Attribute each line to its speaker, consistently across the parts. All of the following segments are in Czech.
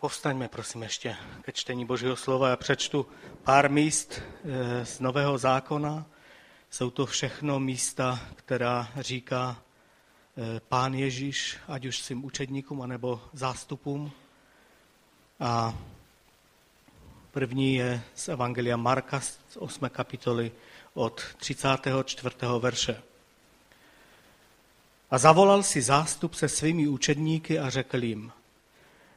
Speaker 1: Povstaňme, prosím, ještě ke čtení Božího slova. Já přečtu pár míst eh, z Nového zákona. Jsou to všechno místa, která říká eh, Pán Ježíš, ať už svým učedníkům, anebo zástupům. A první je z Evangelia Marka z 8. kapitoly od 34. verše. A zavolal si zástup se svými učedníky a řekl jim,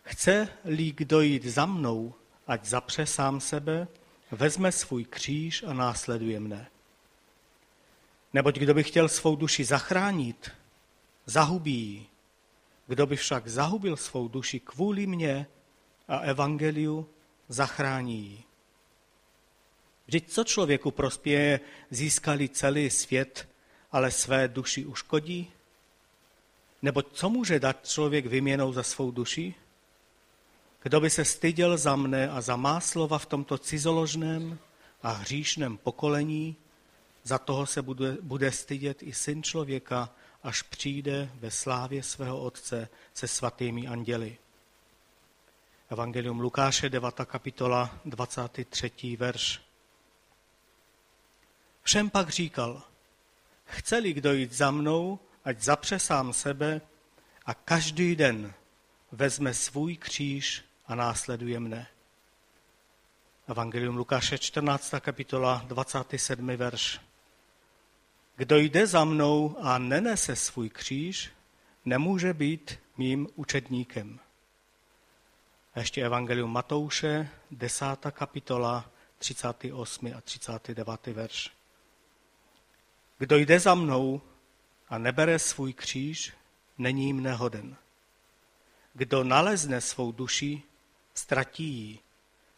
Speaker 1: chce-li kdo jít za mnou, ať zapře sám sebe, vezme svůj kříž a následuje mne. Neboť kdo by chtěl svou duši zachránit, zahubí ji. Kdo by však zahubil svou duši kvůli mně a evangeliu, zachrání ji. Vždyť co člověku prospěje, získali celý svět, ale své duši uškodí? Nebo co může dát člověk vyměnou za svou duši? Kdo by se styděl za mne a za má slova v tomto cizoložném a hříšném pokolení, za toho se bude, bude stydět i syn člověka, až přijde ve slávě svého Otce se svatými anděli. Evangelium Lukáše, 9. kapitola, 23. verš. Všem pak říkal, chce-li kdo jít za mnou, ať zapře sám sebe a každý den vezme svůj kříž a následuje mne. Evangelium Lukáše 14. kapitola 27. verš. Kdo jde za mnou a nenese svůj kříž, nemůže být mým učedníkem. A ještě Evangelium Matouše, 10. kapitola, 38. a 39. verš. Kdo jde za mnou a nebere svůj kříž, není jim nehoden. Kdo nalezne svou duši, ztratí ji.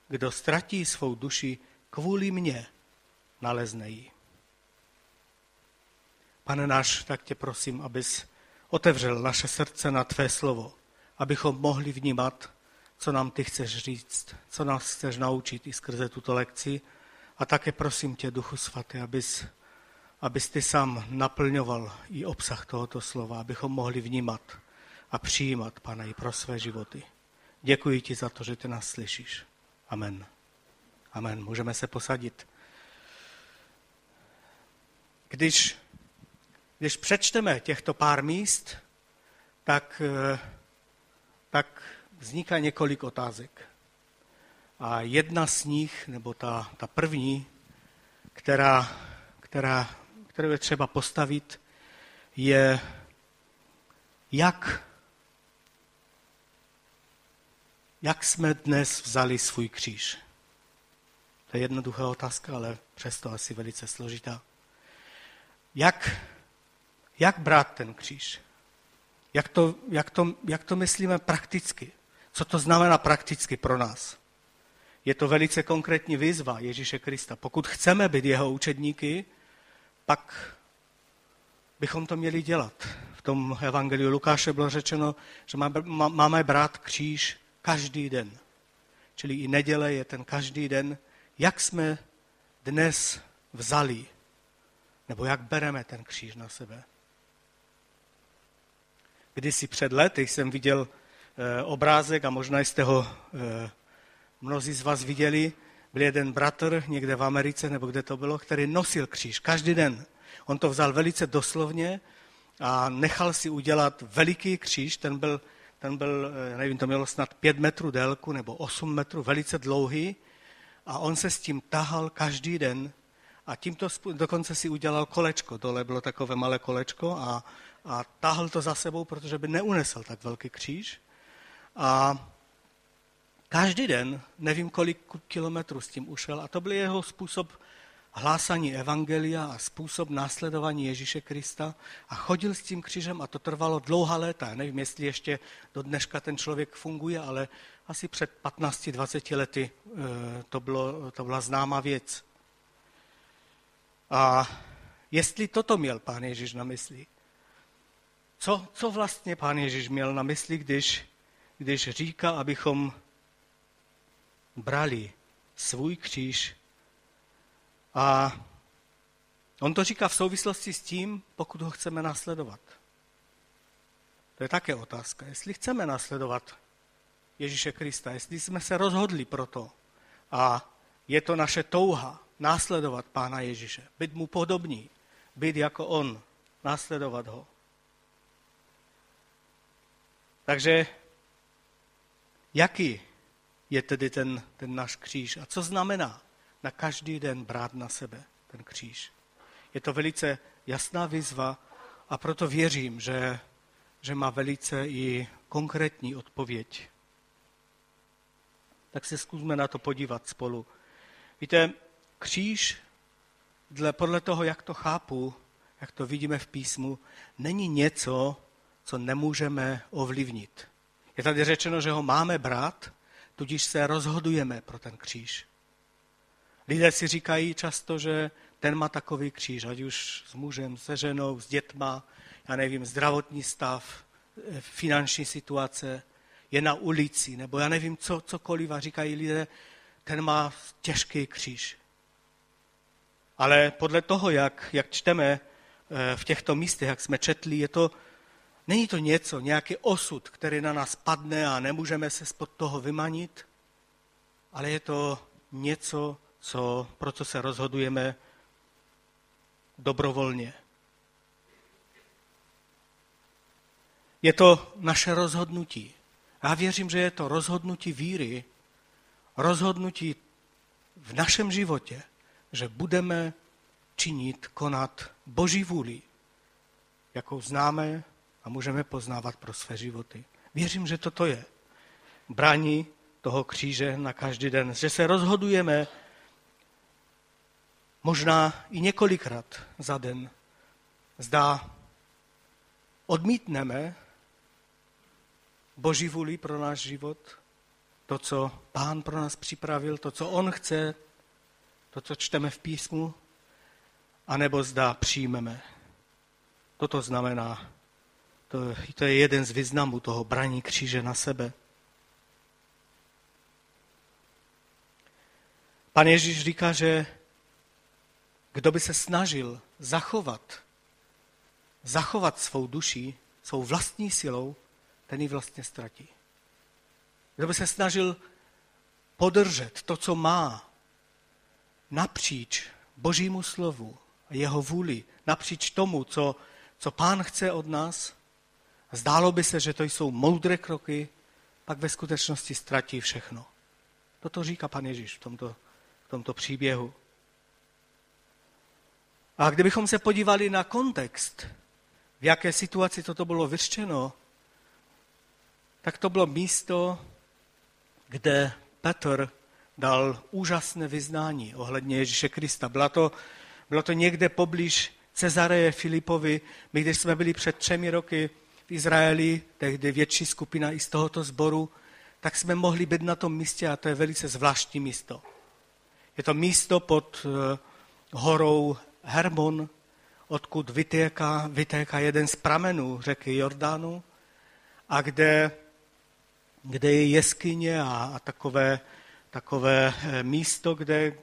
Speaker 1: Kdo ztratí svou duši kvůli mně, nalezne ji. Pane náš, tak tě prosím, abys otevřel naše srdce na tvé slovo, abychom mohli vnímat, co nám ty chceš říct, co nás chceš naučit i skrze tuto lekci. A také prosím tě, Duchu Svatý, abys, abys ty sám naplňoval i obsah tohoto slova, abychom mohli vnímat a přijímat, pane, i pro své životy. Děkuji ti za to, že ty nás slyšíš. Amen. Amen. Můžeme se posadit. Když, když přečteme těchto pár míst, tak, eh, tak vzniká několik otázek. A jedna z nich, nebo ta, ta první, která, která, kterou je třeba postavit, je, jak Jak jsme dnes vzali svůj kříž? To je jednoduchá otázka, ale přesto asi velice složitá. Jak, jak brát ten kříž? Jak to, jak, to, jak to myslíme prakticky? Co to znamená prakticky pro nás? Je to velice konkrétní výzva Ježíše Krista. Pokud chceme být jeho učedníky, pak bychom to měli dělat. V tom evangeliu Lukáše bylo řečeno, že máme brát kříž každý den. Čili i neděle je ten každý den, jak jsme dnes vzali, nebo jak bereme ten kříž na sebe. Kdysi před lety jsem viděl e, obrázek, a možná jste ho e, mnozí z vás viděli, byl jeden bratr někde v Americe, nebo kde to bylo, který nosil kříž každý den. On to vzal velice doslovně a nechal si udělat veliký kříž, ten byl ten byl, eh, nevím, to mělo snad pět metrů délku nebo osm metrů, velice dlouhý. A on se s tím tahal každý den. A tímto dokonce si udělal kolečko, dole bylo takové malé kolečko a, a tahal to za sebou, protože by neunesl tak velký kříž. A každý den, nevím kolik kilometrů s tím ušel, a to byl jeho způsob hlásání evangelia a způsob následování Ježíše Krista a chodil s tím křížem a to trvalo dlouhá léta. Já nevím, jestli ještě do dneška ten člověk funguje, ale asi před 15-20 lety eh, to, bylo, to byla známá věc. A jestli toto měl pán Ježíš na mysli, co, co vlastně pán Ježíš měl na mysli, když, když říká, abychom brali svůj kříž a on to říká v souvislosti s tím, pokud ho chceme následovat. To je také otázka. Jestli chceme následovat Ježíše Krista, jestli jsme se rozhodli pro to a je to naše touha následovat Pána Ježíše, být mu podobní, být jako on, následovat ho. Takže jaký je tedy ten, ten náš kříž a co znamená na každý den brát na sebe ten kříž? Je to velice jasná výzva a proto věřím, že, že má velice i konkrétní odpověď. Tak se zkusme na to podívat spolu. Víte, kříž, dle, podle toho, jak to chápu, jak to vidíme v písmu, není něco, co nemůžeme ovlivnit. Je tady řečeno, že ho máme brát, tudíž se rozhodujeme pro ten kříž. Lidé si říkají často, že ten má takový kříž, ať už s mužem, se ženou, s dětma, já nevím, zdravotní stav, eh, finanční situace, je na ulici, nebo já nevím, co, cokoliv a říkají lidé, ten má těžký kříž. Ale podle toho, jak, jak čteme eh, v těchto místech, jak jsme četli, je to, není to něco, nějaký osud, který na nás padne a nemůžeme se spod toho vymanit, ale je to něco, co, pro co se rozhodujeme dobrovolně. Je to naše rozhodnutí. Já věřím, že je to rozhodnutí víry, rozhodnutí v našem životě, že budeme činit, konat Boží vůli, jakou známe a můžeme poznávat pro své životy. Věřím, že toto je. Brání toho kříže na každý den, že se rozhodujeme možná i několikrát za den. Zdá odmítneme Boží vůli pro náš život, to, co Pán pro nás připravil, to, co On chce, to, co čteme v písmu, anebo zda přijmeme. Toto znamená, to, to je jeden z významů toho braní kříže na sebe. Pan Ježíš říká, že kdo by se snažil zachovat, zachovat svou duši, svou vlastní silou, ten ji vlastně ztratí. Kdo by se snažil podržet to, co má, napříč božímu slovu a jeho vůli, napříč tomu, co, co pán chce od nás, zdálo by se, že to jsou moudré kroky, pak ve skutečnosti ztratí všechno. Toto říká pan Ježíš v tomto, v tomto příběhu. A kdybychom se podívali na kontext, v jaké situaci toto bylo vyřčeno, tak to bylo místo, kde Petr dal úžasné vyznání ohledně Ježíše Krista. Bylo to, bylo to někde poblíž Cezareje Filipovi. My, když jsme byli před třemi roky v Izraeli, tehdy větší skupina i z tohoto sboru, tak jsme mohli být na tom místě a to je velice zvláštní místo. Je to místo pod eh, horou Hermon, odkud vytéká, vytéká jeden z pramenů řeky Jordánu a kde kde je jeskyně a, a takové, takové eh, místo, kde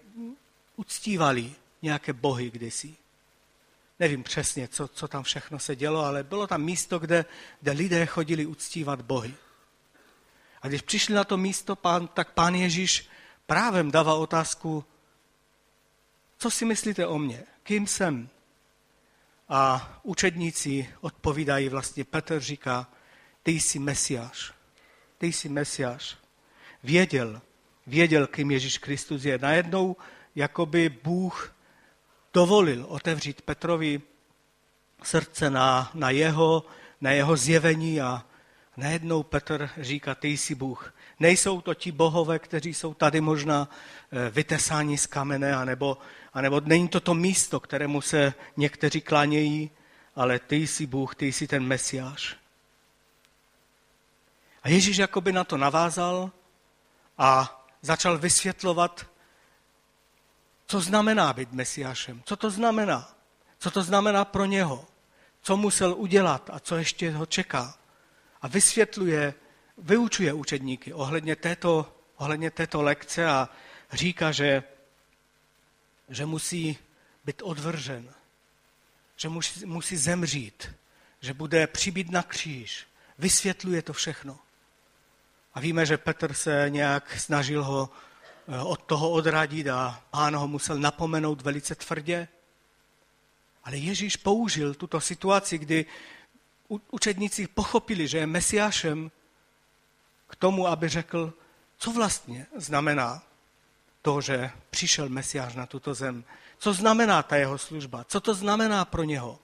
Speaker 1: uctívali nějaké bohy kdysi. Nevím přesně, co, co tam všechno se dělo, ale bylo tam místo, kde, kde lidé chodili uctívat bohy. A když přišli na to místo, pán, tak pán Ježíš právem dává otázku, co si myslíte o mně, kým jsem? A učedníci odpovídají, vlastně Petr říká, ty jsi Mesiáš ty jsi Mesiáš. Věděl, věděl, kým Ježíš Kristus je. Najednou jakoby Bůh dovolil otevřít Petrovi srdce na, na, jeho, na jeho zjevení a najednou Petr říká, ty jsi Bůh. Nejsou to ti bohové, kteří jsou tady možná eh, vytesáni z kamene, anebo, anebo není to to místo, kterému se někteří klánějí, ale ty jsi Bůh, ty jsi ten Mesiáš. A Ježíš jakoby na to navázal a začal vysvětlovat, co znamená být mesiášem, co to znamená, co to znamená pro něho, co musel udělat a co ještě ho čeká. A vysvětluje, vyučuje učedníky ohledně této, ohledně této lekce a říká, že, že musí být odvržen, že musí, musí zemřít, že bude přibít na kříž. Vysvětluje to všechno. A víme, že Petr se nějak snažil ho eh, od toho odradit a pán ho musel napomenout velice tvrdě. Ale Ježíš použil tuto situaci, kdy učedníci pochopili, že je mesiášem k tomu, aby řekl, co vlastně znamená to, že přišel mesiáš na tuto zem. Co znamená ta jeho služba? Co to znamená pro něho?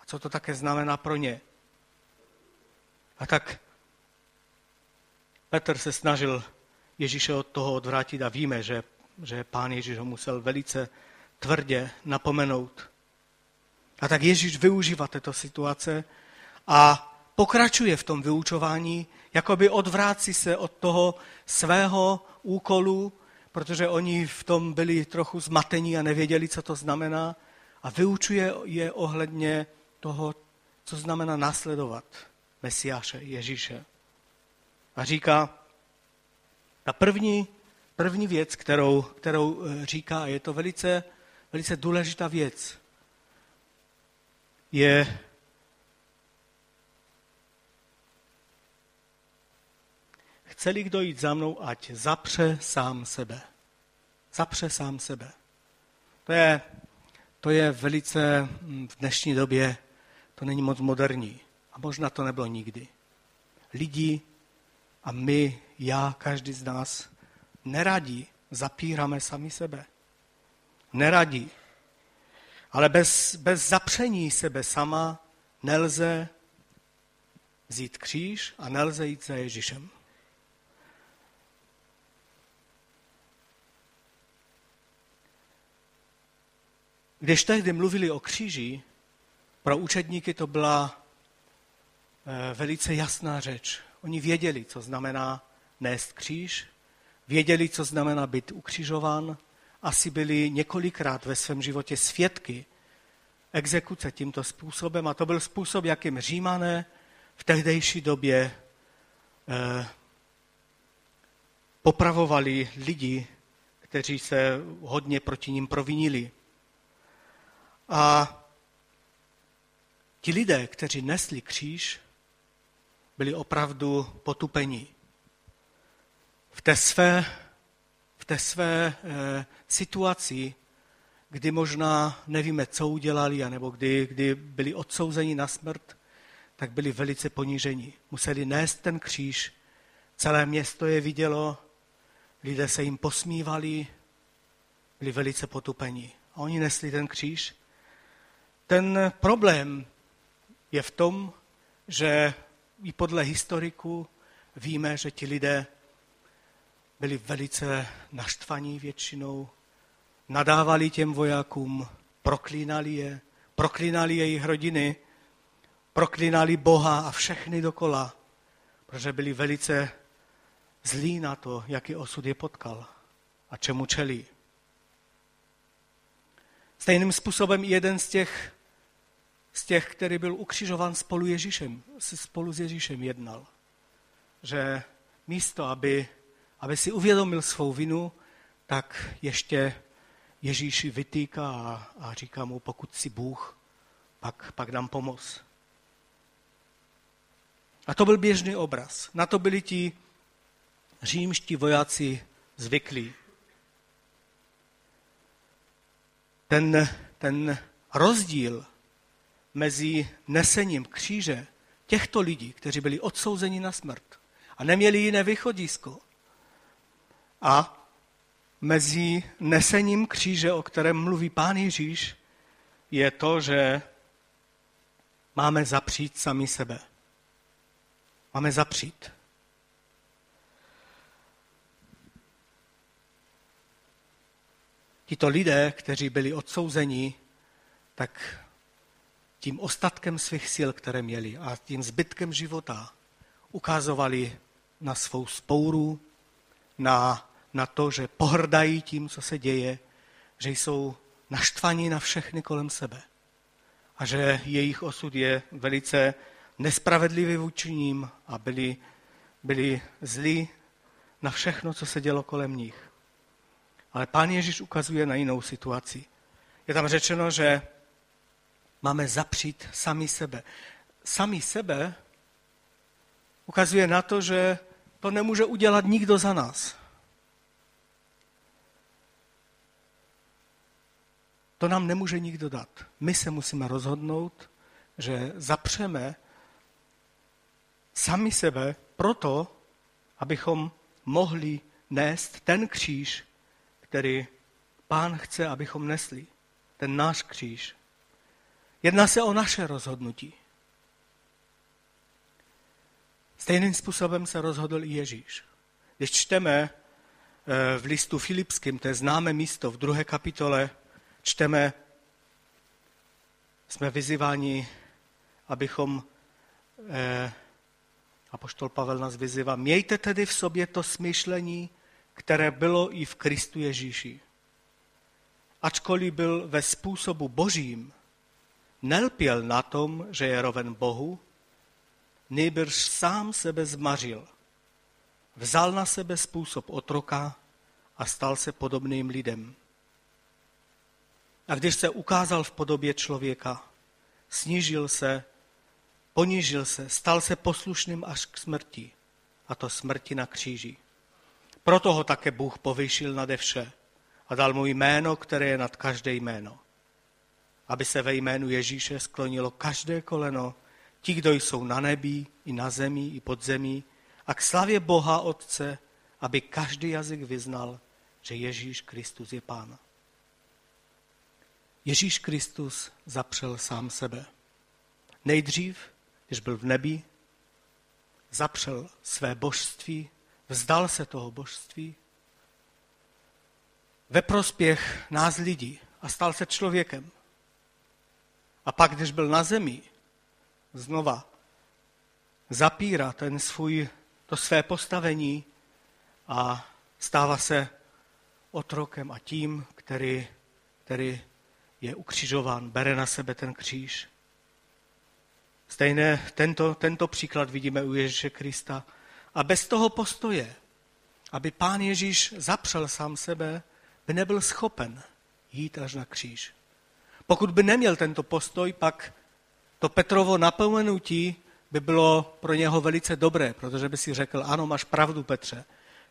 Speaker 1: A co to také znamená pro ně? A tak Petr se snažil Ježíše od toho odvrátit a víme, že, že pán Ježíš ho musel velice tvrdě napomenout. A tak Ježíš využívá této situace a pokračuje v tom vyučování, jakoby odvrácí se od toho svého úkolu, protože oni v tom byli trochu zmatení a nevěděli, co to znamená, a vyučuje je ohledně toho, co znamená následovat Mesiáše, Ježíše. A říká, ta první, první věc, kterou, kterou eh, říká, a je to velice, velice důležitá věc, je Chce-li kdo jít za mnou, ať zapře sám sebe. Zapře sám sebe. To je, to je velice hm, v dnešní době, to není moc moderní. A možná to nebylo nikdy. Lidi a my, já, každý z nás, neradí zapíráme sami sebe. Neradí. Ale bez, bez zapření sebe sama nelze vzít kříž a nelze jít za Ježíšem. Když tehdy mluvili o kříži, pro učedníky to byla eh, velice jasná řeč. Oni věděli, co znamená nést kříž, věděli, co znamená být ukřižován, asi byli několikrát ve svém životě svědky exekuce tímto způsobem a to byl způsob, jakým římané v tehdejší době eh, popravovali lidi, kteří se hodně proti ním provinili. A ti lidé, kteří nesli kříž, byli opravdu potupení. V té své, v té své e, situaci, kdy možná nevíme, co udělali, anebo kdy, kdy byli odsouzeni na smrt, tak byli velice poníženi. Museli nést ten kříž, celé město je vidělo, lidé se jim posmívali, byli velice potupení. A oni nesli ten kříž ten problém je v tom, že i podle historiků víme, že ti lidé byli velice naštvaní většinou, nadávali těm vojákům, proklínali je, proklínali jejich rodiny, proklínali Boha a všechny dokola, protože byli velice zlí na to, jaký osud je potkal a čemu čelí. Stejným způsobem jeden z těch z těch, který byl ukřižován spolu, Ježíšem, spolu s Ježíšem jednal. Že místo, aby, aby si uvědomil svou vinu, tak ještě Ježíši vytýká a, a říká mu, pokud si Bůh, pak, pak dám pomoc. A to byl běžný obraz. Na to byli ti římští vojáci zvyklí. Ten, ten rozdíl mezi nesením kříže těchto lidí, kteří byli odsouzeni na smrt a neměli jiné východisko, a mezi nesením kříže, o kterém mluví pán Ježíš, je to, že máme zapřít sami sebe. Máme zapřít. Tito lidé, kteří byli odsouzeni, tak tím ostatkem svých sil, které měli a tím zbytkem života ukazovali na svou spouru, na, na to, že pohrdají tím, co se děje, že jsou naštvaní na všechny kolem sebe a že jejich osud je velice nespravedlivý vůči ním a byli, byli zlí na všechno, co se dělo kolem nich. Ale pán Ježíš ukazuje na jinou situaci. Je tam řečeno, že máme zapřít sami sebe. Sami sebe ukazuje na to, že to nemůže udělat nikdo za nás. To nám nemůže nikdo dát. My se musíme rozhodnout, že zapřeme sami sebe proto, abychom mohli nést ten kříž, který pán chce, abychom nesli. Ten náš kříž. Jedná se o naše rozhodnutí. Stejným způsobem se rozhodl i Ježíš. Když čteme eh, v listu Filipským, to je známé místo v druhé kapitole, čteme, jsme vyzýváni, abychom, eh, apoštol Pavel nás vyzývá, mějte tedy v sobě to smýšlení, které bylo i v Kristu Ježíši. Ačkoliv byl ve způsobu božím, nelpěl na tom, že je roven Bohu, nejbrž sám sebe zmařil. Vzal na sebe způsob otroka a stal se podobným lidem. A když se ukázal v podobě člověka, snížil se, ponížil se, stal se poslušným až k smrti, a to smrti na kříži. Proto ho také Bůh povyšil nade vše a dal mu jméno, které je nad každé jméno. Aby se ve jménu Ježíše sklonilo každé koleno, ti, kdo jsou na nebi, i na zemi, i pod zemí, a k slavě Boha Otce, aby každý jazyk vyznal, že Ježíš Kristus je Pán. Ježíš Kristus zapřel sám sebe. Nejdřív, když byl v nebi, zapřel své božství, vzdal se toho božství ve prospěch nás lidí a stal se člověkem. A pak, když byl na zemi, znova zapírá ten svůj, to své postavení a stává se otrokem a tím, který, který je ukřižován, bere na sebe ten kříž. Stejné tento, tento příklad vidíme u Ježíše Krista. A bez toho postoje, aby pán Ježíš zapřel sám sebe, by nebyl schopen jít až na kříž. Pokud by neměl tento postoj, pak to Petrovo napomenutí by bylo pro něho velice dobré, protože by si řekl, ano, máš pravdu, Petře,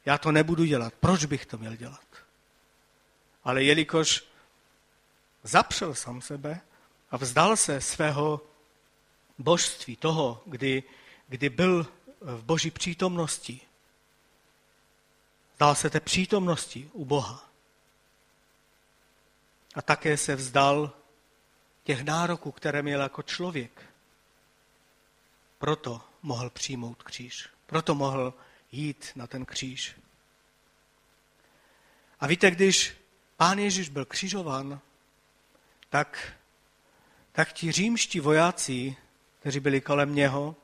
Speaker 1: já to nebudu dělat. Proč bych to měl dělat? Ale jelikož zapřel sám sebe a vzdal se svého božství, toho, kdy, kdy byl v boží přítomnosti, vzdal se té přítomnosti u Boha. A také se vzdal těch nároků, které měl jako člověk. Proto mohl přijmout kříž. Proto mohl jít na ten kříž. A víte, když pán Ježíš byl křižován, tak, tak ti římští vojáci, kteří byli kolem něho,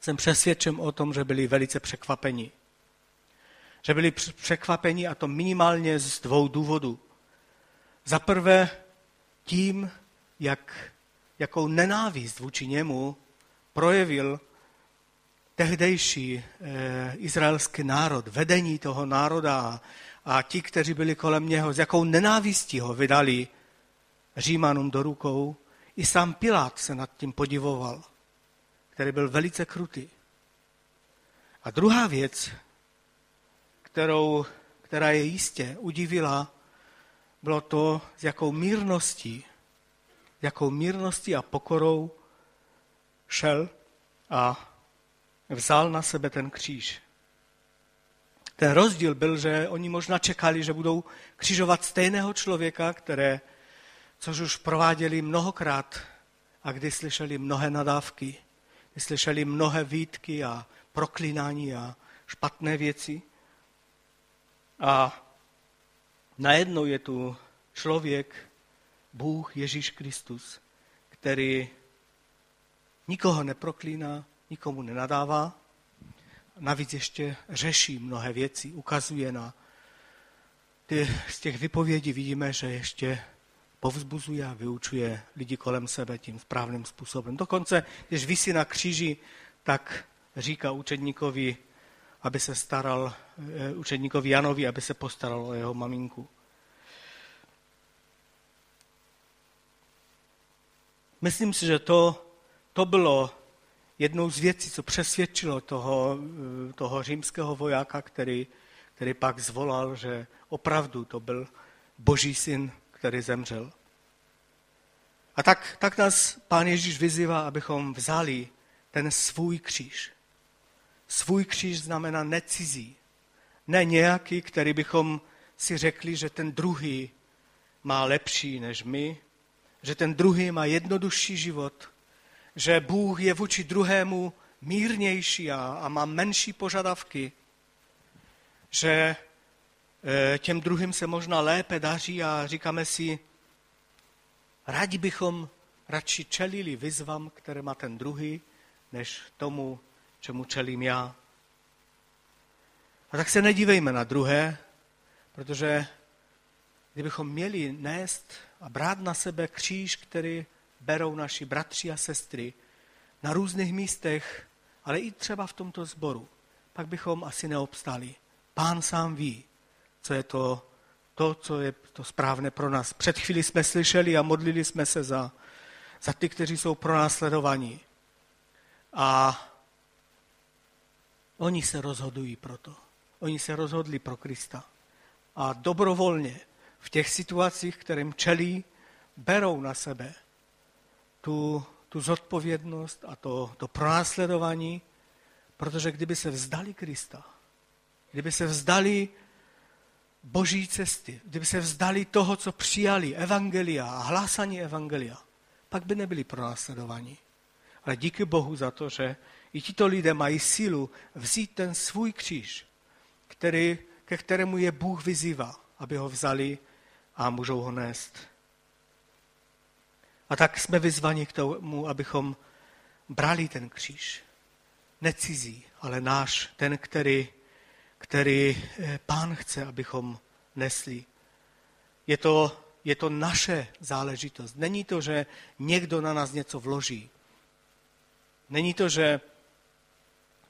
Speaker 1: jsem přesvědčen o tom, že byli velice překvapeni. Že byli překvapeni a to minimálně z dvou důvodů. Za prvé tím, jak, jakou nenávist vůči němu projevil tehdejší eh, izraelský národ, vedení toho národa a, ti, kteří byli kolem něho, s jakou nenávistí ho vydali Římanům do rukou. I sám Pilát se nad tím podivoval, který byl velice krutý. A druhá věc, kterou, která je jistě udivila, bylo to, s jakou mírností, jakou mírností a pokorou šel a vzal na sebe ten kříž. Ten rozdíl byl, že oni možná čekali, že budou křižovat stejného člověka, které, což už prováděli mnohokrát a kdy slyšeli mnohé nadávky, kdy slyšeli mnohé výtky a proklínání a špatné věci. A najednou je tu člověk, Bůh Ježíš Kristus, který nikoho neproklíná, nikomu nenadává, navíc ještě řeší mnohé věci, ukazuje na ty, z těch vypovědí vidíme, že ještě povzbuzuje a vyučuje lidi kolem sebe tím správným způsobem. Dokonce, když vysí na kříži, tak říká učedníkovi, aby se staral, eh, učedníkovi Janovi, aby se postaral o jeho maminku. Myslím si, že to, to bylo jednou z věcí, co přesvědčilo toho, toho římského vojáka, který, který pak zvolal, že opravdu to byl boží syn, který zemřel. A tak, tak nás pán Ježíš vyzývá, abychom vzali ten svůj kříž. Svůj kříž znamená necizí. Ne nějaký, který bychom si řekli, že ten druhý má lepší než my, že ten druhý má jednodušší život, že Bůh je vůči druhému mírnější a, a má menší požadavky, že e, těm druhým se možná lépe daří a říkáme si, rádi bychom radši čelili vyzvám, které má ten druhý, než tomu, čemu čelím já. A tak se nedívejme na druhé, protože kdybychom měli nést a brát na sebe kříž, který berou naši bratři a sestry na různých místech, ale i třeba v tomto sboru, pak bychom asi neobstali. Pán sám ví, co je to, to, co je to správné pro nás. Před chvíli jsme slyšeli a modlili jsme se za, za ty, kteří jsou pro následovaní. A oni se rozhodují pro to. Oni se rozhodli pro Krista. A dobrovolně v těch situacích, kterým čelí, berou na sebe tu, tu zodpovědnost a to, to pronásledování, protože kdyby se vzdali Krista, kdyby se vzdali boží cesty, kdyby se vzdali toho, co přijali, evangelia a hlásání evangelia, pak by nebyli pronásledovaní. Ale díky Bohu za to, že i tito lidé mají sílu vzít ten svůj kříž, který, ke kterému je Bůh vyzývá, aby ho vzali a můžou ho nést. A tak jsme vyzvani k tomu, abychom brali ten kříž. Necizí, ale náš, ten, který, který eh, pán chce, abychom nesli. Je to, je to naše záležitost. Není to, že někdo na nás něco vloží. Není to, že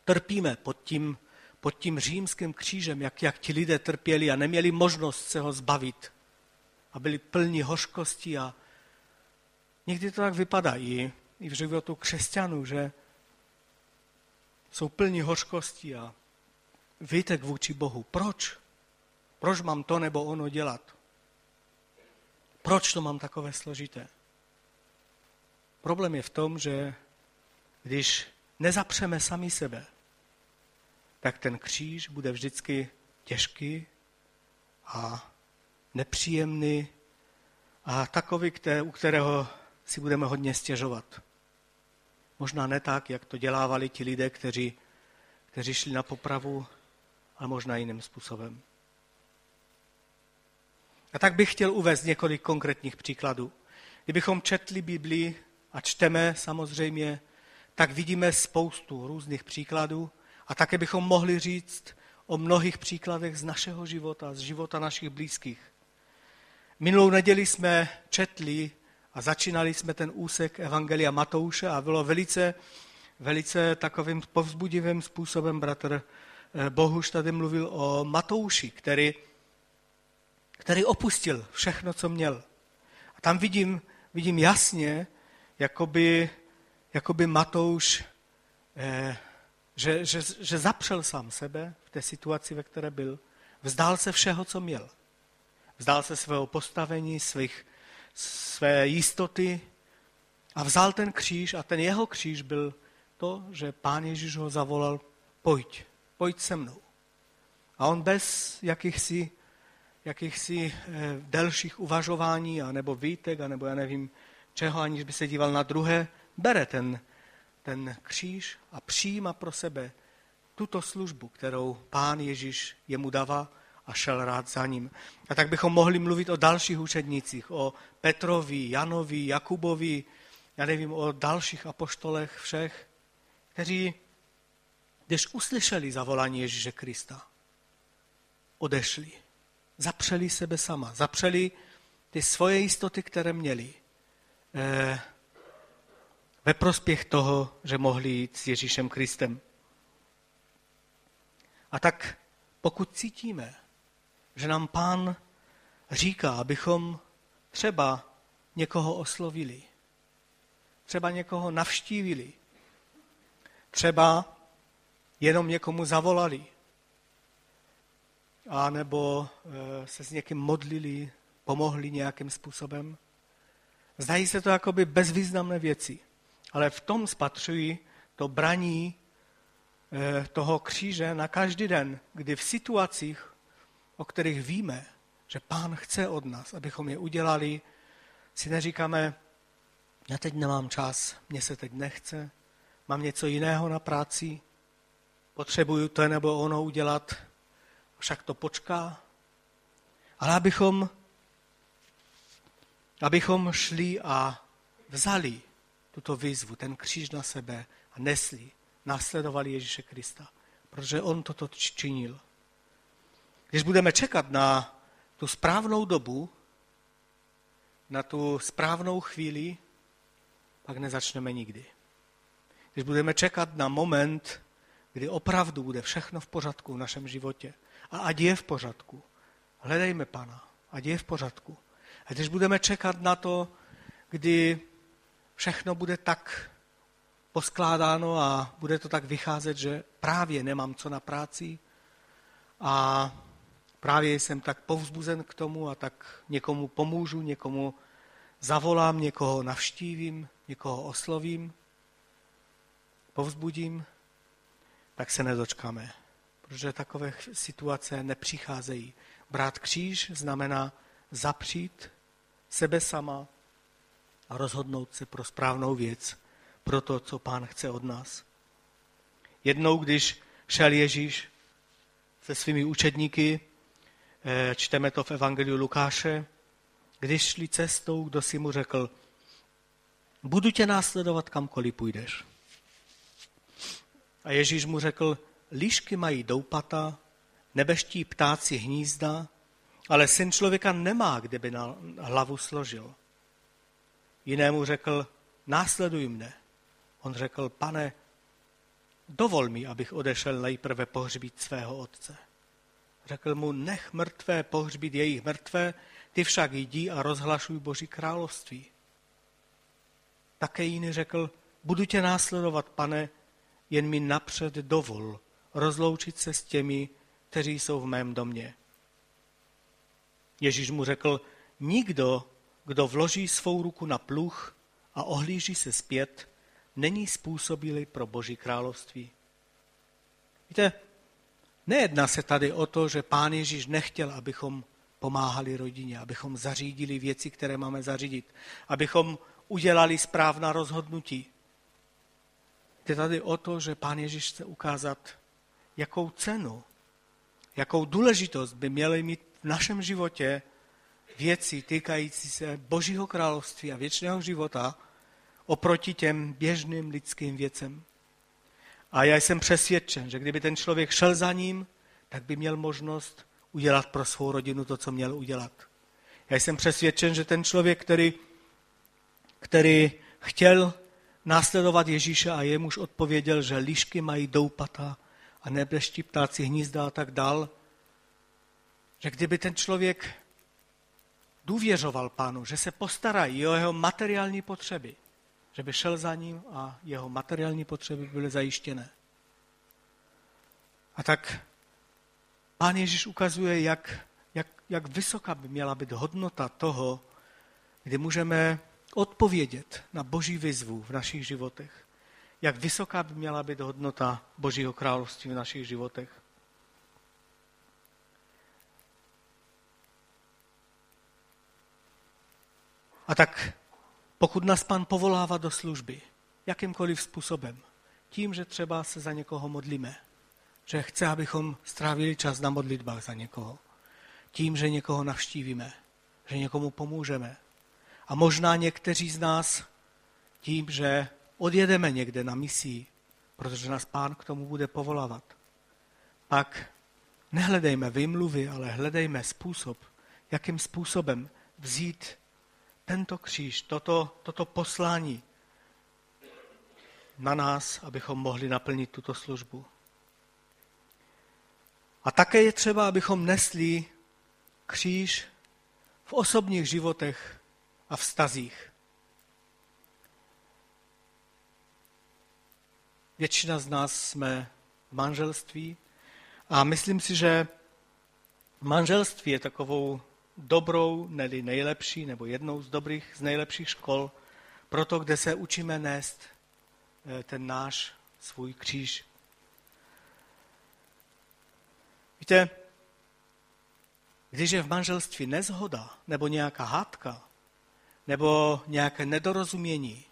Speaker 1: trpíme pod tím, pod tím římským křížem, jak, jak ti lidé trpěli a neměli možnost se ho zbavit. A byli plní hořkosti a někdy to tak vypadá i, i v životu křesťanů, že jsou plní hořkosti a výtek vůči Bohu. Proč? Proč mám to nebo ono dělat? Proč to mám takové složité? Problém je v tom, že když nezapřeme sami sebe, tak ten kříž bude vždycky těžký a nepříjemný a takový, u kterého si budeme hodně stěžovat. Možná ne tak, jak to dělávali ti lidé, kteří, kteří šli na popravu, ale možná jiným způsobem. A tak bych chtěl uvést několik konkrétních příkladů. Kdybychom četli Biblii a čteme samozřejmě, tak vidíme spoustu různých příkladů a také bychom mohli říct o mnohých příkladech z našeho života, z života našich blízkých. Minulou neděli jsme četli a začínali jsme ten úsek Evangelia Matouše a bylo velice, velice takovým povzbudivým způsobem bratr eh, Bohuš tady mluvil o Matouši, který, který opustil všechno, co měl. A tam vidím, vidím jasně, jakoby, jakoby Matouš eh, že, že, že zapřel sám sebe v té situaci, ve které byl. Vzdál se všeho, co měl. Vzdál se svého postavení, svých, své jistoty a vzal ten kříž a ten jeho kříž byl to, že pán Ježíš ho zavolal, pojď, pojď se mnou. A on bez jakýchsi, jakýchsi eh, delších uvažování, anebo výtek, anebo já nevím čeho, aniž by se díval na druhé, bere ten, ten kříž a přijíma pro sebe tuto službu, kterou pán Ježíš jemu dává a šel rád za ním. A tak bychom mohli mluvit o dalších učednicích, o Petrovi, Janovi, Jakubovi, já nevím, o dalších apoštolech všech, kteří, když uslyšeli zavolání Ježíše Krista, odešli. Zapřeli sebe sama, zapřeli ty svoje jistoty, které měli. Eh, ve prospěch toho, že mohli jít s Ježíšem Kristem. A tak pokud cítíme, že nám pán říká, abychom třeba někoho oslovili, třeba někoho navštívili, třeba jenom někomu zavolali, a nebo eh, se s někým modlili, pomohli nějakým způsobem. Zdají se to jakoby bezvýznamné věci, ale v tom spatřují to braní eh, toho kříže na každý den, kdy v situacích, o kterých víme, že pán chce od nás, abychom je udělali, si neříkáme, já teď nemám čas, mě se teď nechce, mám něco jiného na práci, potřebuju to nebo ono udělat, však to počká. Ale abychom, abychom šli a vzali tuto výzvu, ten kříž na sebe a nesli, následovali Ježíše Krista, protože on toto činil. Když budeme čekat na tu správnou dobu, na tu správnou chvíli, pak nezačneme nikdy. Když budeme čekat na moment, kdy opravdu bude všechno v pořádku v našem životě, a ať je v pořádku, hledejme Pana, ať je v pořádku. A když budeme čekat na to, kdy všechno bude tak poskládáno a bude to tak vycházet, že právě nemám co na práci a právě jsem tak povzbuzen k tomu a tak někomu pomůžu, někomu zavolám, někoho navštívím, někoho oslovím, povzbudím, tak se nedočkáme, protože takové situace nepřicházejí. Brát kříž znamená zapřít sebe sama a rozhodnout se pro správnou věc, pro to, co pán chce od nás. Jednou, když šel Ježíš se svými učedníky, eh, čteme to v Evangeliu Lukáše, když šli cestou, kdo si mu řekl, budu tě následovat kamkoliv půjdeš. A Ježíš mu řekl, líšky mají doupata, nebeští ptáci hnízda, ale syn člověka nemá, kde by na hlavu složil. Jinému řekl, následuj mne. On řekl, pane, dovol mi, abych odešel nejprve pohřbít svého otce. Řekl mu, nech mrtvé pohřbít jejich mrtvé, ty však jdi a rozhlašuj Boží království. Také jiný řekl, budu tě následovat, pane, jen mi napřed dovol rozloučit se s těmi, kteří jsou v mém domě. Ježíš mu řekl, nikdo, kdo vloží svou ruku na pluch a ohlíží se zpět, není způsobilý pro Boží království. Víte, nejedná se tady o to, že pán Ježíš nechtěl, abychom pomáhali rodině, abychom zařídili věci, které máme zařídit, abychom udělali správná rozhodnutí. Jde tady o to, že pán Ježíš chce ukázat, jakou cenu, jakou důležitost by měly mít v našem životě věci týkající se Božího království a věčného života oproti těm běžným lidským věcem. A já jsem přesvědčen, že kdyby ten člověk šel za ním, tak by měl možnost udělat pro svou rodinu to, co měl udělat. Já jsem přesvědčen, že ten člověk, který, který chtěl následovat Ježíše a jemuž odpověděl, že líšky mají doupata a nebeští ptáci hnízda a tak dál, že kdyby ten člověk důvěřoval pánu, že se postarají o jeho materiální potřeby, že by šel za ním a jeho materiální potřeby byly zajištěné. A tak pán Ježíš ukazuje, jak, jak, jak vysoká by měla být hodnota toho, kdy můžeme odpovědět na boží výzvu v našich životech. Jak vysoká by měla být hodnota Božího království v našich životech. A tak pokud nás pan povolává do služby, jakýmkoliv způsobem, tím, že třeba se za někoho modlíme, že chce, abychom strávili čas na modlitbách za někoho, tím, že někoho navštívíme, že někomu pomůžeme. A možná někteří z nás tím, že odjedeme někde na misii, protože nás pán k tomu bude povolávat. Pak nehledejme vymluvy, ale hledejme způsob, jakým způsobem vzít tento kříž, toto, toto poslání na nás, abychom mohli naplnit tuto službu. A také je třeba, abychom nesli kříž v osobních životech a vztazích. většina z nás jsme v manželství a myslím si, že manželství je takovou dobrou, neli nejlepší, nebo jednou z dobrých, z nejlepších škol, proto kde se učíme nést eh, ten náš svůj kříž. Víte, když je v manželství nezhoda, nebo nějaká hádka, nebo nějaké nedorozumění,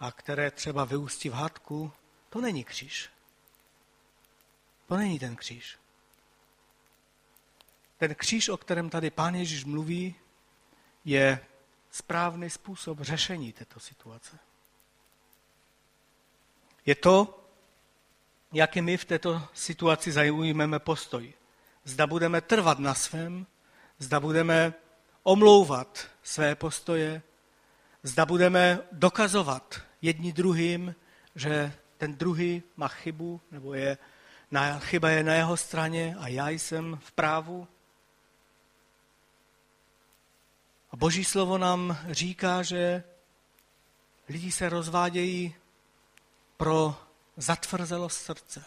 Speaker 1: a které třeba vyústí v hádku, to není kříž. To není ten kříž. Ten kříž, o kterém tady pán Ježíš mluví, je správný způsob řešení této situace. Je to, jaký my v této situaci zaujmeme postoj. Zda budeme trvat na svém, zda budeme omlouvat své postoje, zda budeme dokazovat jedni druhým, že ten druhý má chybu, nebo je, chyba je na jeho straně a já jsem v právu. A Boží slovo nám říká, že lidi se rozvádějí pro zatvrzelost srdce.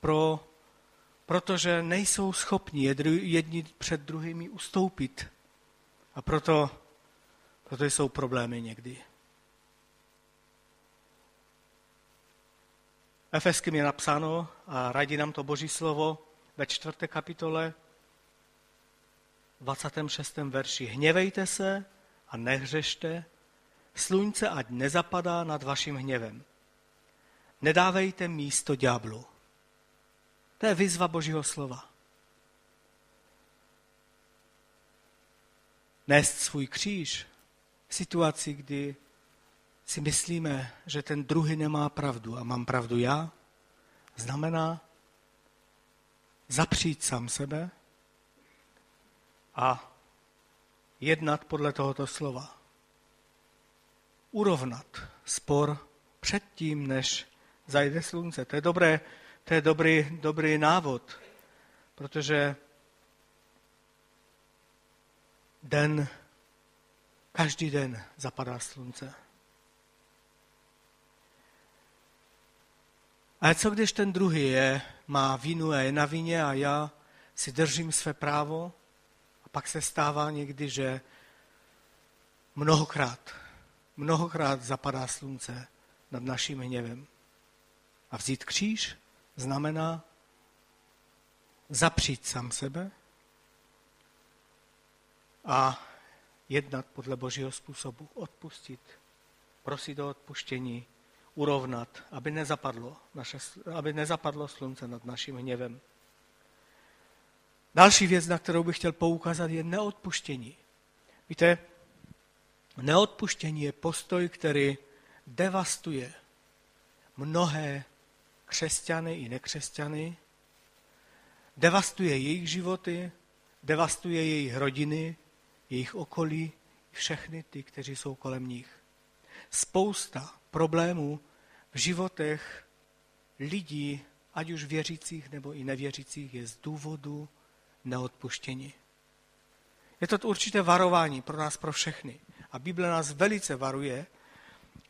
Speaker 1: Pro, protože nejsou schopni jedni před druhými ustoupit. A proto, proto jsou problémy někdy. Efeským je napsáno a radí nám to Boží slovo ve čtvrté kapitole 26. verši. Hněvejte se a nehřešte, slunce ať nezapadá nad vaším hněvem. Nedávejte místo ďáblu. To je výzva Božího slova. Nést svůj kříž v situaci, kdy si myslíme, že ten druhý nemá pravdu a mám pravdu já, znamená zapřít sám sebe a jednat podle tohoto slova. Urovnat spor předtím, než zajde slunce. To je, dobré, to je dobrý, dobrý návod, protože den, každý den zapadá slunce. Ale co když ten druhý je, má vinu a je na vině a já si držím své právo a pak se stává někdy, že mnohokrát, mnohokrát zapadá slunce nad naším hněvem. A vzít kříž znamená zapřít sám sebe a jednat podle božího způsobu, odpustit, prosit o odpuštění, urovnat, aby nezapadlo, naše, aby nezapadlo slunce nad naším hněvem. Další věc, na kterou bych chtěl poukázat, je neodpuštění. Víte, neodpuštění je postoj, který devastuje mnohé křesťany i nekřesťany, devastuje jejich životy, devastuje jejich rodiny, jejich okolí, všechny ty, kteří jsou kolem nich. Spousta problémů v životech lidí, ať už věřících nebo i nevěřících, je z důvodu neodpuštění. Je to určité varování pro nás, pro všechny. A Bible nás velice varuje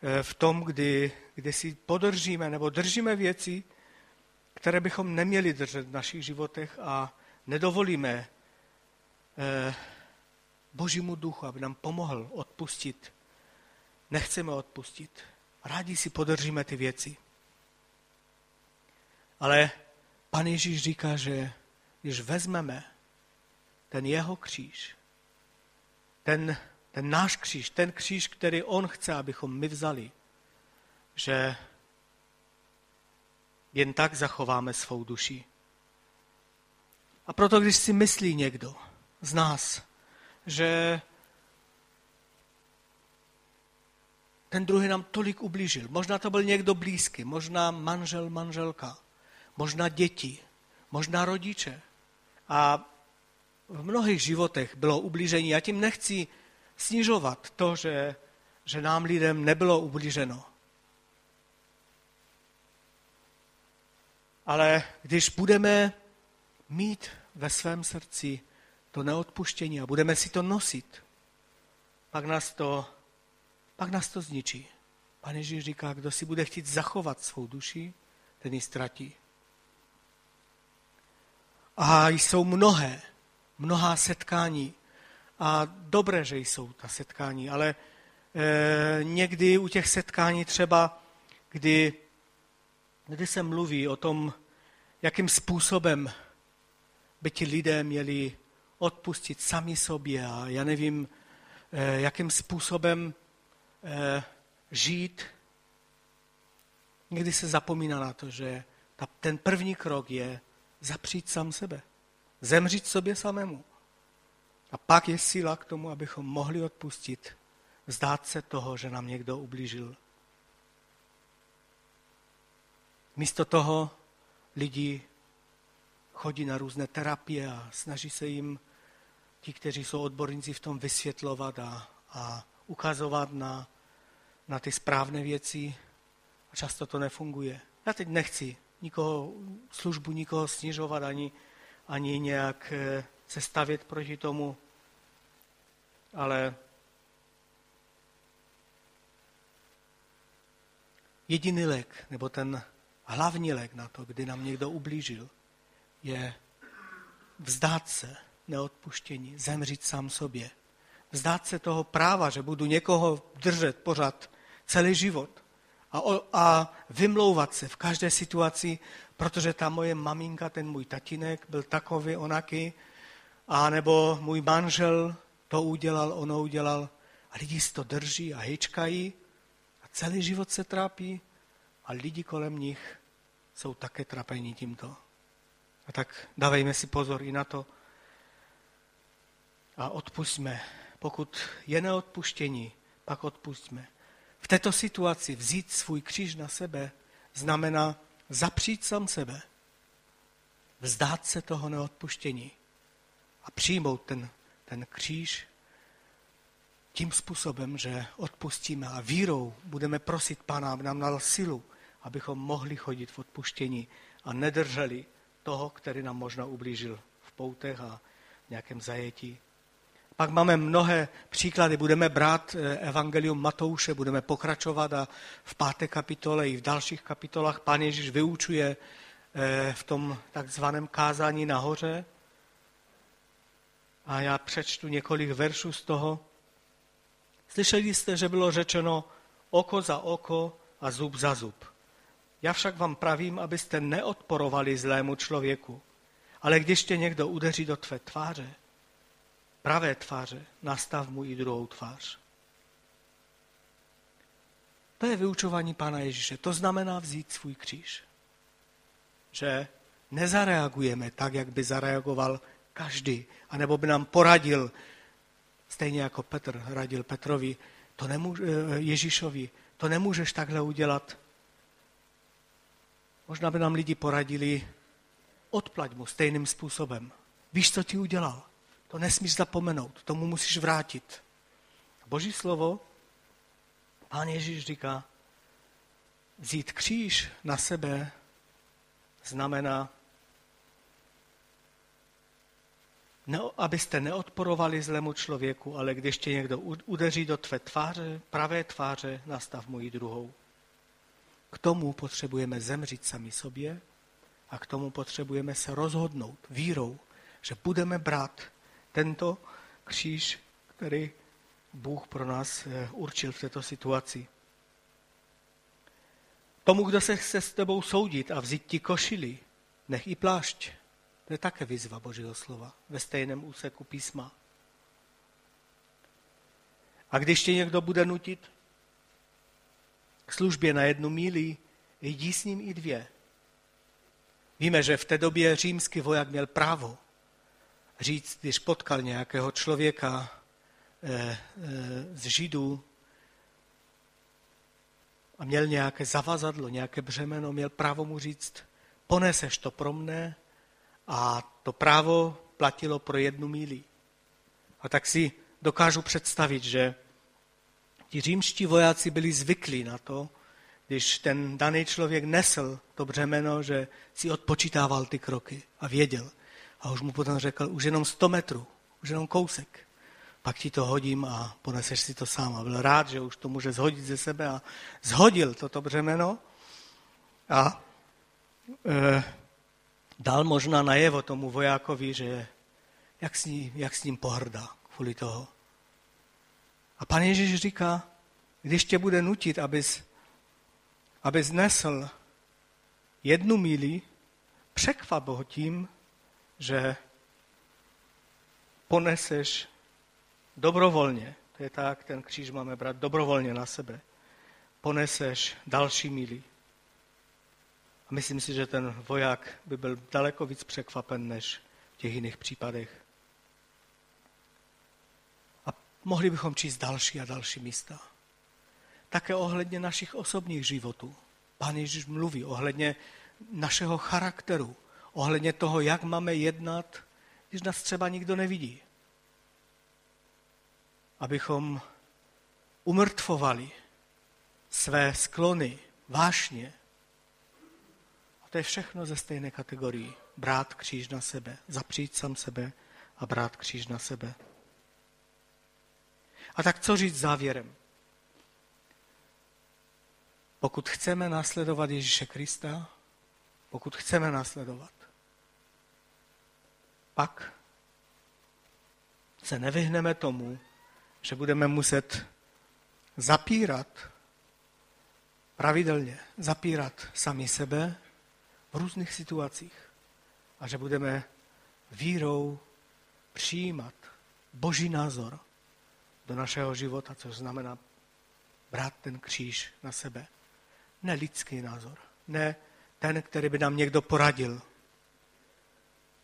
Speaker 1: eh, v tom, kdy, kdy si podržíme nebo držíme věci, které bychom neměli držet v našich životech a nedovolíme eh, Božímu duchu, aby nám pomohl odpustit. Nechceme odpustit. Rádi si podržíme ty věci. Ale pan Ježíš říká, že když vezmeme ten jeho kříž, ten, ten náš kříž, ten kříž, který on chce, abychom my vzali, že jen tak zachováme svou duši. A proto, když si myslí někdo z nás, že ten druhý nám tolik ublížil. Možná to byl někdo blízký, možná manžel, manželka, možná děti, možná rodiče. A v mnohých životech bylo ublížení. Já tím nechci snižovat to, že, že nám lidem nebylo ublíženo. Ale když budeme mít ve svém srdci to neodpuštění a budeme si to nosit, pak nás to pak nás to zničí. Pan Ježíš říká, kdo si bude chtít zachovat svou duši, ten ji ztratí. A jsou mnohé, mnohá setkání. A dobré, že jsou ta setkání, ale e, někdy u těch setkání třeba, kdy, kdy se mluví o tom, jakým způsobem by ti lidé měli odpustit sami sobě a já nevím, e, jakým způsobem e, žít. Někdy se zapomíná na to, že ta, ten první krok je zapřít sám sebe. Zemřít sobě samému. A pak je síla k tomu, abychom mohli odpustit, zdát se toho, že nám někdo ublížil. Místo toho lidi chodí na různé terapie a snaží se jim ti, kteří jsou odborníci v tom vysvětlovat a, a ukazovat na, na ty správné věci. A často to nefunguje. Já teď nechci nikoho, službu nikoho snižovat ani, ani nějak eh, se stavět proti tomu, ale jediný lék, nebo ten hlavní lék na to, kdy nám někdo ublížil, je vzdát se neodpuštění, zemřít sám sobě. Vzdát se toho práva, že budu někoho držet pořád celý život a, a vymlouvat se v každé situaci, protože ta moje maminka, ten můj tatínek byl takový, onaký, a nebo můj manžel to udělal, ono udělal. A lidi si to drží a hejčkají a celý život se trápí a lidi kolem nich jsou také trapení tímto. A tak dávejme si pozor i na to a odpustíme. Pokud je neodpuštění, pak odpustíme. V této situaci vzít svůj kříž na sebe znamená zapřít sám sebe, vzdát se toho neodpuštění a přijmout ten, ten kříž tím způsobem, že odpustíme a vírou budeme prosit Pána, aby nám dal silu, abychom mohli chodit v odpuštění a nedrželi toho, který nám možná ublížil v poutech a v nějakém zajetí. Pak máme mnohé příklady. Budeme brát eh, Evangelium Matouše, budeme pokračovat a v páté kapitole i v dalších kapitolách Pán Ježíš vyučuje eh, v tom takzvaném kázání nahoře. A já přečtu několik veršů z toho. Slyšeli jste, že bylo řečeno oko za oko a zub za zub. Já však vám pravím, abyste neodporovali zlému člověku. Ale když tě někdo udeří do tvé tváře, pravé tváře, nastav mu i druhou tvář. To je vyučování Pána Ježíše. To znamená vzít svůj kříž. Že nezareagujeme tak, jak by zareagoval každý, anebo by nám poradil, stejně jako Petr radil Petrovi, to nemůže, eh, Ježíšovi, to nemůžeš takhle udělat. Možná by nám lidi poradili, odplať mu stejným způsobem. Víš, co ti udělal? To nesmíš zapomenout, tomu musíš vrátit. Boží slovo, pán Ježíš říká, vzít kříž na sebe znamená, ne, abyste neodporovali zlému člověku, ale když tě někdo udeří do tvé tváře, pravé tváře, nastav mu ji druhou. K tomu potřebujeme zemřít sami sobě a k tomu potřebujeme se rozhodnout vírou, že budeme brát tento kříž, který Bůh pro nás eh, určil v této situaci. Tomu, kdo se chce s tebou soudit a vzít ti košili, nech i plášť. To je také výzva Božího slova ve stejném úseku písma. A když tě někdo bude nutit k službě na jednu míli, jdi s ním i dvě. Víme, že v té době římský voják měl právo říct, když potkal nějakého člověka eh, eh, z Židů a měl nějaké zavazadlo, nějaké břemeno, měl právo mu říct, poneseš to pro mne a to právo platilo pro jednu míli. A tak si dokážu představit, že ti římští vojáci byli zvyklí na to, když ten daný člověk nesl to břemeno, že si odpočítával ty kroky a věděl, a už mu potom řekl, už jenom 100 metrů, už jenom kousek. pak ti to hodím a poneseš si to sám. A byl rád, že už to může zhodit ze sebe a zhodil toto břemeno a e, dal možná najevo tomu vojákovi, že jak s, ním, jak s ním pohrdá kvůli toho. A pan Ježíš říká, když tě bude nutit, abys, abys nesl jednu míli, překvap ho tím, že poneseš dobrovolně, to je tak, ten kříž máme brát dobrovolně na sebe, poneseš další míli. A myslím si, že ten voják by byl daleko víc překvapen než v těch jiných případech. A mohli bychom číst další a další místa. Také ohledně našich osobních životů. Pán Ježíš mluví ohledně našeho charakteru, ohledně toho, jak máme jednat, když nás třeba nikdo nevidí. Abychom umrtvovali své sklony, vášně. A to je všechno ze stejné kategorii. Brát kříž na sebe, zapřít sám sebe a brát kříž na sebe. A tak co říct závěrem? Pokud chceme následovat Ježíše Krista, pokud chceme následovat, pak se nevyhneme tomu, že budeme muset zapírat pravidelně, zapírat sami sebe v různých situacích a že budeme vírou přijímat boží názor do našeho života, což znamená brát ten kříž na sebe. Ne lidský názor, ne ten, který by nám někdo poradil.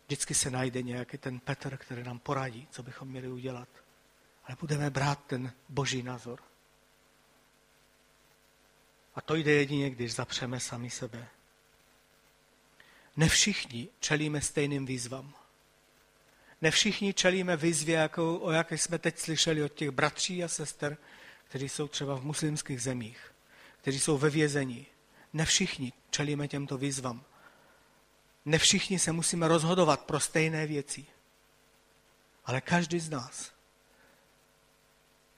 Speaker 1: Vždycky se najde nějaký ten Petr, který nám poradí, co bychom měli udělat. Ale budeme brát ten boží názor. A to jde jedině, když zapřeme sami sebe. Ne všichni čelíme stejným výzvám. Ne všichni čelíme výzvě, jako, o jaké jsme teď slyšeli od těch bratří a sester, kteří jsou třeba v muslimských zemích, kteří jsou ve vězení. Ne všichni čelíme těmto výzvám. Ne všichni se musíme rozhodovat pro stejné věci. Ale každý z nás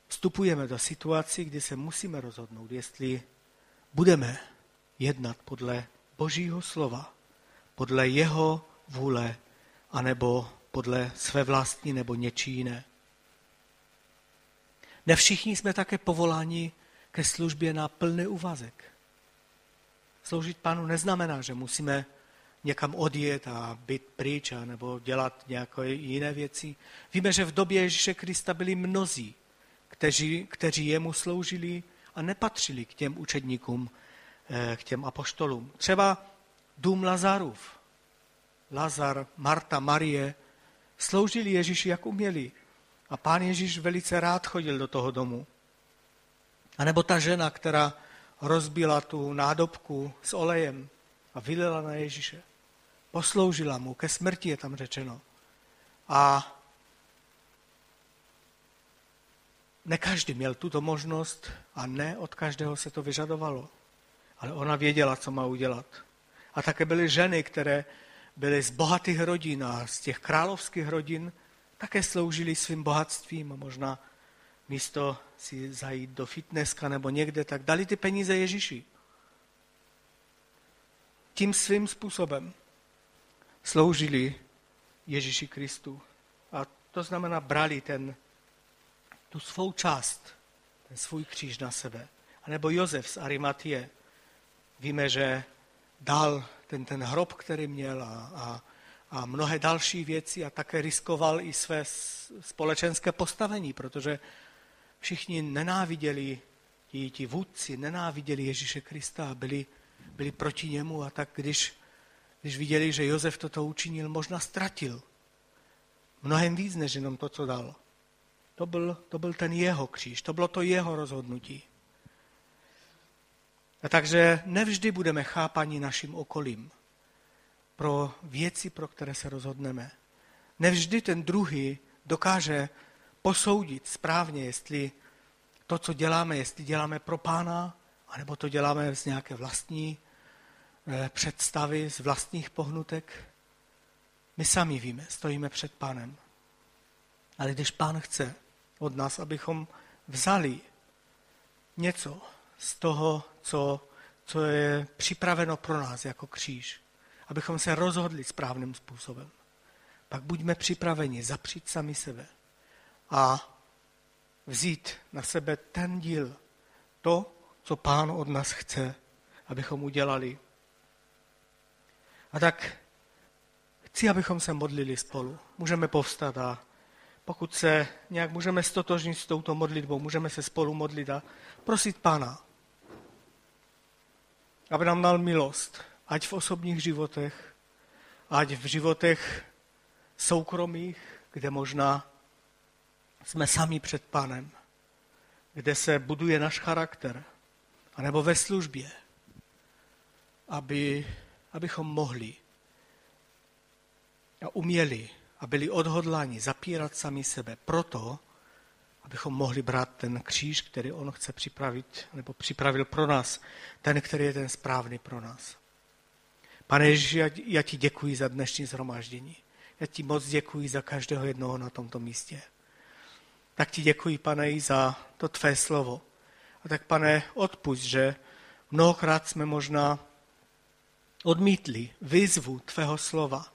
Speaker 1: vstupujeme do situací, kdy se musíme rozhodnout, jestli budeme jednat podle Božího slova, podle jeho vůle, anebo podle své vlastní nebo něčí jiné. Ne všichni jsme také povoláni ke službě na plný úvazek. Sloužit pánu neznamená, že musíme někam odjet a být pryč a nebo dělat nějaké jiné věci. Víme, že v době Ježíše Krista byli mnozí, kteří, kteří jemu sloužili a nepatřili k těm učedníkům, eh, k těm apoštolům. Třeba dům Lazarův. Lazar, Marta, Marie sloužili Ježíši, jak uměli. A pán Ježíš velice rád chodil do toho domu. A nebo ta žena, která rozbila tu nádobku s olejem a vylila na Ježíše. Posloužila mu, ke smrti je tam řečeno. A ne každý měl tuto možnost a ne od každého se to vyžadovalo. Ale ona věděla, co má udělat. A také byly ženy, které byly z bohatých rodin a z těch královských rodin, také sloužili svým bohatstvím a možná místo si zajít do fitnesska nebo někde, tak dali ty peníze Ježíši. Tím svým způsobem sloužili Ježíši Kristu. A to znamená, brali ten, tu svou část, ten svůj kříž na sebe. A nebo Josef z Arimatie. Víme, že dal ten, ten hrob, který měl a, a, a mnohé další věci a také riskoval i své společenské postavení, protože všichni nenáviděli, ti, ti vůdci nenáviděli Ježíše Krista a byli, byli proti němu a tak když, když viděli, že Josef toto učinil, možná ztratil mnohem víc, než jenom to, co dal. To byl, to byl ten jeho kříž, to bylo to jeho rozhodnutí. A takže nevždy budeme chápaní naším okolím pro věci, pro které se rozhodneme. Nevždy ten druhý dokáže posoudit správně, jestli to, co děláme, jestli děláme pro pána, anebo to děláme z nějaké vlastní představy, z vlastních pohnutek. My sami víme, stojíme před pánem. Ale když pán chce, od nás, abychom vzali něco z toho, co, co je připraveno pro nás jako kříž. Abychom se rozhodli správným způsobem. Pak buďme připraveni zapřít sami sebe a vzít na sebe ten díl, to, co pán od nás chce, abychom udělali. A tak chci, abychom se modlili spolu. Můžeme povstat a pokud se nějak můžeme stotožnit s touto modlitbou, můžeme se spolu modlit a prosit Pána, aby nám dal milost, ať v osobních životech, ať v životech soukromých, kde možná jsme sami před Pánem, kde se buduje náš charakter, anebo ve službě, aby, abychom mohli a uměli a byli odhodláni zapírat sami sebe proto, abychom mohli brát ten kříž, který on chce připravit, nebo připravil pro nás, ten, který je ten správný pro nás. Pane Ježíši, já ti děkuji za dnešní zhromáždění. Já ti moc děkuji za každého jednoho na tomto místě. Tak ti děkuji, pane, i za to tvé slovo. A tak, pane, odpust, že mnohokrát jsme možná odmítli výzvu tvého slova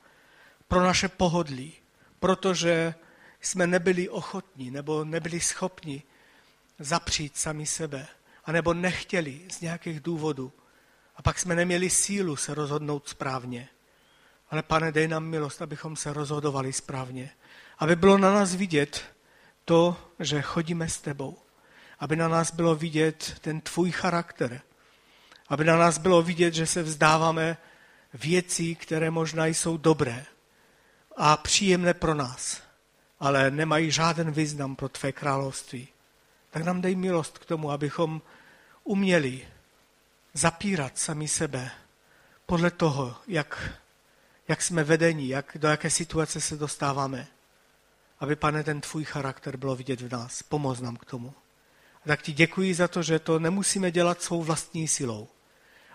Speaker 1: pro naše pohodlí, protože jsme nebyli ochotní nebo nebyli schopni zapřít sami sebe, anebo nechtěli z nějakých důvodů. A pak jsme neměli sílu se rozhodnout správně. Ale pane, dej nám milost, abychom se rozhodovali správně. Aby bylo na nás vidět to, že chodíme s tebou. Aby na nás bylo vidět ten tvůj charakter. Aby na nás bylo vidět, že se vzdáváme věcí, které možná jsou dobré a příjemné pro nás, ale nemají žádný význam pro tvé království. Tak nám dej milost k tomu, abychom uměli zapírat sami sebe podle toho, jak, jak jsme vedeni, jak, do jaké situace se dostáváme. Aby, pane, ten tvůj charakter bylo vidět v nás. Pomoz nám k tomu. A tak ti děkuji za to, že to nemusíme dělat svou vlastní silou,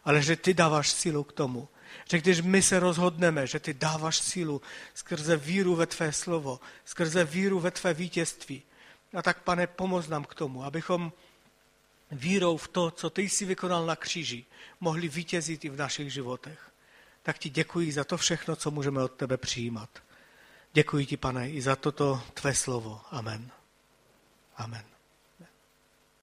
Speaker 1: ale že ty dáváš sílu k tomu, že když my se rozhodneme, že ty dáváš sílu skrze víru ve tvé slovo, skrze víru ve tvé vítězství, a tak, pane, pomoz nám k tomu, abychom vírou v to, co ty jsi vykonal na kříži, mohli vítězit i v našich životech. Tak ti děkuji za to všechno, co můžeme od tebe přijímat. Děkuji ti, pane, i za toto tvé slovo. Amen. Amen.